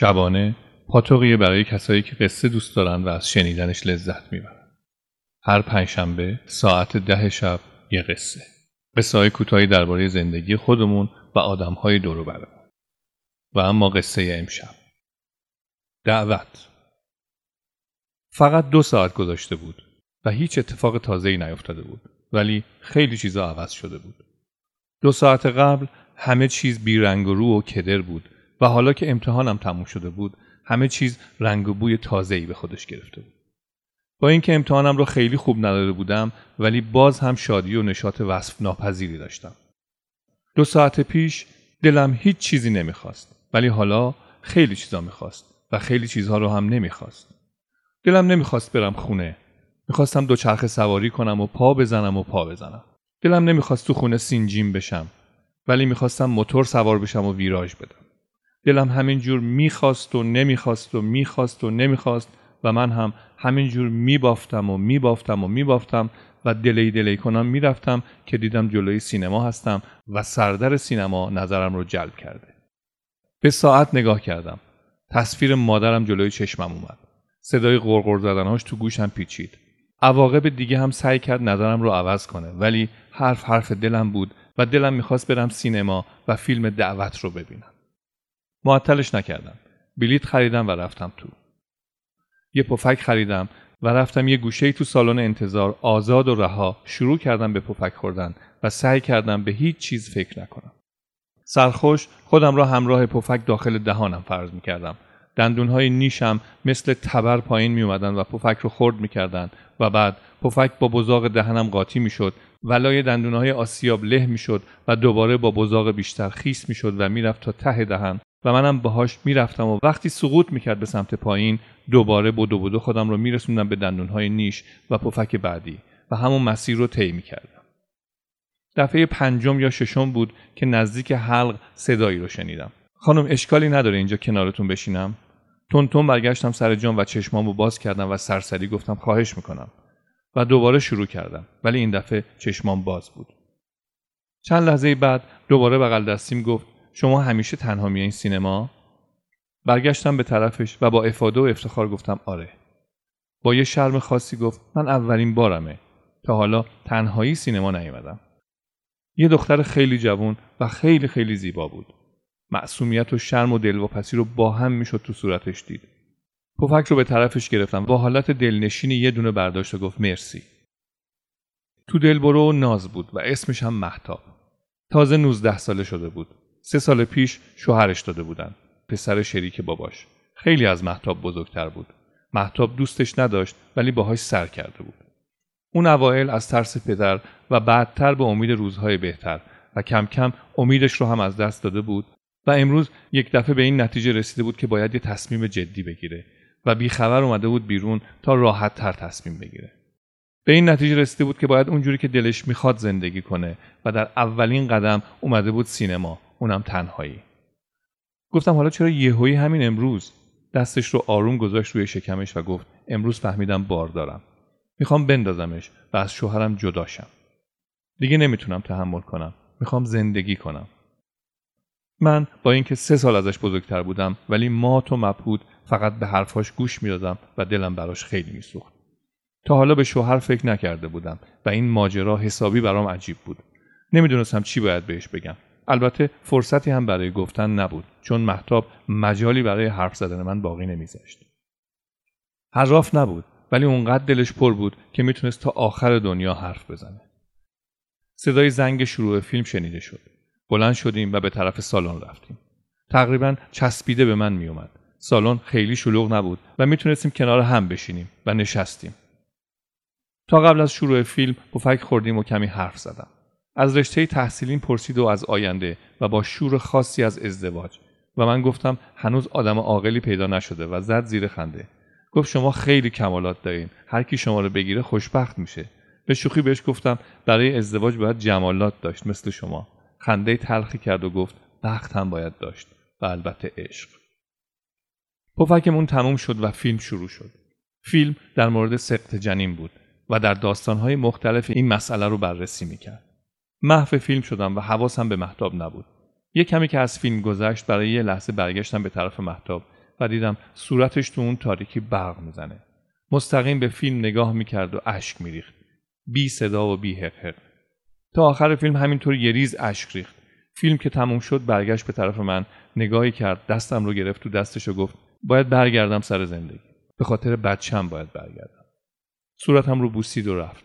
شبانه پاتوقیه برای کسایی که قصه دوست دارن و از شنیدنش لذت می‌برن. هر پنجشنبه ساعت ده شب یه قصه. قصه های کوتاهی درباره زندگی خودمون و آدم های دورو برمون. و اما قصه امشب. دعوت فقط دو ساعت گذاشته بود و هیچ اتفاق تازه‌ای نیفتاده بود ولی خیلی چیزا عوض شده بود. دو ساعت قبل همه چیز بیرنگ و رو و کدر بود و حالا که امتحانم تموم شده بود همه چیز رنگ و بوی تازه‌ای به خودش گرفته بود. با اینکه امتحانم رو خیلی خوب نداده بودم ولی باز هم شادی و نشاط وصف ناپذیری داشتم. دو ساعت پیش دلم هیچ چیزی نمی‌خواست ولی حالا خیلی چیزا می‌خواست و خیلی چیزها رو هم نمی‌خواست. دلم نمی‌خواست برم خونه. می‌خواستم دوچرخه سواری کنم و پا بزنم و پا بزنم. دلم نمی‌خواست تو خونه سینجیم بشم ولی می‌خواستم موتور سوار بشم و ویراژ بدم. دلم همینجور می‌خواست و نمی‌خواست و می‌خواست و نمی‌خواست و من هم همینجور میبافتم و میبافتم و میبافتم و دلی دلی کنم می‌رفتم که دیدم جلوی سینما هستم و سردر سینما نظرم رو جلب کرده. به ساعت نگاه کردم. تصویر مادرم جلوی چشمم اومد. صدای غرغر زدنهاش تو گوشم پیچید. عواقب دیگه هم سعی کرد نظرم رو عوض کنه ولی حرف حرف دلم بود و دلم می‌خواست برم سینما و فیلم دعوت رو ببینم. معطلش نکردم. بلیت خریدم و رفتم تو. یه پفک خریدم و رفتم یه گوشه تو سالن انتظار آزاد و رها شروع کردم به پفک خوردن و سعی کردم به هیچ چیز فکر نکنم. سرخوش خودم را همراه پفک داخل دهانم فرض می کردم. دندونهای نیشم مثل تبر پایین می اومدن و پفک رو خورد می کردن و بعد پفک با بزاق دهنم قاطی می شد ولای دندونهای آسیاب له می شد و دوباره با بزاق بیشتر خیس می شد و می‌رفت تا ته دهن و منم باهاش می‌رفتم و وقتی سقوط می‌کرد به سمت پایین دوباره بدو بدو خودم رو میرسوندم به دندونهای نیش و پفک بعدی و همون مسیر رو طی می‌کردم. دفعه پنجم یا ششم بود که نزدیک حلق صدایی رو شنیدم. خانم اشکالی نداره اینجا کنارتون بشینم؟ تون برگشتم سر جام و چشمامو باز کردم و سرسری گفتم خواهش می‌کنم. و دوباره شروع کردم ولی این دفعه چشمام باز بود. چند لحظه بعد دوباره بغل دستیم گفت شما همیشه تنها میایین سینما؟ برگشتم به طرفش و با افاده و افتخار گفتم آره. با یه شرم خاصی گفت من اولین بارمه تا حالا تنهایی سینما نیومدم. یه دختر خیلی جوان و خیلی خیلی زیبا بود. معصومیت و شرم و دلواپسی رو با هم می‌شد تو صورتش دید. پفک رو به طرفش گرفتم. با حالت دلنشینی یه دونه برداشت و گفت مرسی. تو دلبرو ناز بود و اسمش هم محتاب تازه 19 ساله شده بود. سه سال پیش شوهرش داده بودن. پسر شریک باباش. خیلی از محتاب بزرگتر بود. محتاب دوستش نداشت ولی باهاش سر کرده بود. اون اوایل از ترس پدر و بعدتر به امید روزهای بهتر و کم کم امیدش رو هم از دست داده بود و امروز یک دفعه به این نتیجه رسیده بود که باید یه تصمیم جدی بگیره و بیخبر اومده بود بیرون تا راحت تر تصمیم بگیره. به این نتیجه رسیده بود که باید اونجوری که دلش می‌خواد زندگی کنه و در اولین قدم اومده بود سینما. اونم تنهایی. گفتم حالا چرا یهویی همین امروز دستش رو آروم گذاشت روی شکمش و گفت امروز فهمیدم بار دارم. می‌خوام بندازمش و از شوهرم جداشم. دیگه نمی‌تونم تحمل کنم. می‌خوام زندگی کنم. من با اینکه سه سال ازش بزرگتر بودم ولی مات و مبهود فقط به حرفاش گوش می‌دادم و دلم براش خیلی میسوخت تا حالا به شوهر فکر نکرده بودم و این ماجرا حسابی برام عجیب بود نمی‌دونستم چی باید بهش بگم البته فرصتی هم برای گفتن نبود چون محتاب مجالی برای حرف زدن من باقی نمیذاشت. حراف نبود ولی اونقدر دلش پر بود که می‌تونست تا آخر دنیا حرف بزنه. صدای زنگ شروع فیلم شنیده شد. بلند شدیم و به طرف سالن رفتیم. تقریبا چسبیده به من میومد سالن خیلی شلوغ نبود و می‌تونستیم کنار هم بشینیم و نشستیم. تا قبل از شروع فیلم پفک خوردیم و کمی حرف زدم. از رشته تحصیلیم پرسید و از آینده و با شور خاصی از ازدواج. و من گفتم هنوز آدم عاقلی پیدا نشده و زد زیر خنده. گفت شما خیلی کمالات دارین. هر کی شما رو بگیره خوشبخت میشه. به شوخی بهش گفتم برای ازدواج باید جمالات داشت مثل شما. خنده تلخی کرد و گفت بخت هم باید داشت و البته عشق. پفکمون تموم شد و فیلم شروع شد. فیلم در مورد سقط جنین بود و در داستانهای مختلف این مسئله رو بررسی می‌کرد. محو فیلم شدم و حواسم به محتاب نبود. یه کمی که از فیلم گذشت برای یه لحظه برگشتم به طرف محتاب و دیدم صورتش تو اون تاریکی برق می‌زنه. مستقیم به فیلم نگاه می‌کرد و اشک میریخت. بی صدا و بی حق تا آخر فیلم همینطور یه ریز اشک ریخت. فیلم که تموم شد برگشت به طرف من نگاهی کرد دستم رو گرفت تو دستش و گفت باید برگردم سر زندگی. به خاطر بچم باید برگردم. صورتم رو بوسید و رفت.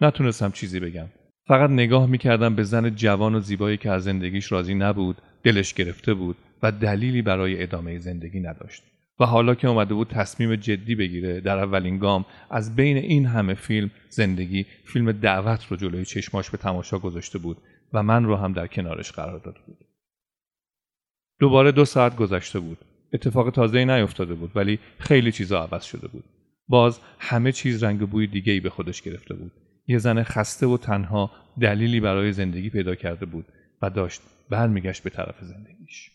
نتونستم چیزی بگم. فقط نگاه می‌کردم به زن جوان و زیبایی که از زندگیش راضی نبود دلش گرفته بود و دلیلی برای ادامه زندگی نداشت. و حالا که اومده بود تصمیم جدی بگیره در اولین گام از بین این همه فیلم زندگی فیلم دعوت رو جلوی چشماش به تماشا گذاشته بود و من رو هم در کنارش قرار داده بود. دوباره دو ساعت گذشته بود. اتفاق تازه نیفتاده بود ولی خیلی چیزا عوض شده بود. باز همه چیز رنگ بوی دیگه ای به خودش گرفته بود. یه زن خسته و تنها دلیلی برای زندگی پیدا کرده بود و داشت برمیگشت به طرف زندگیش.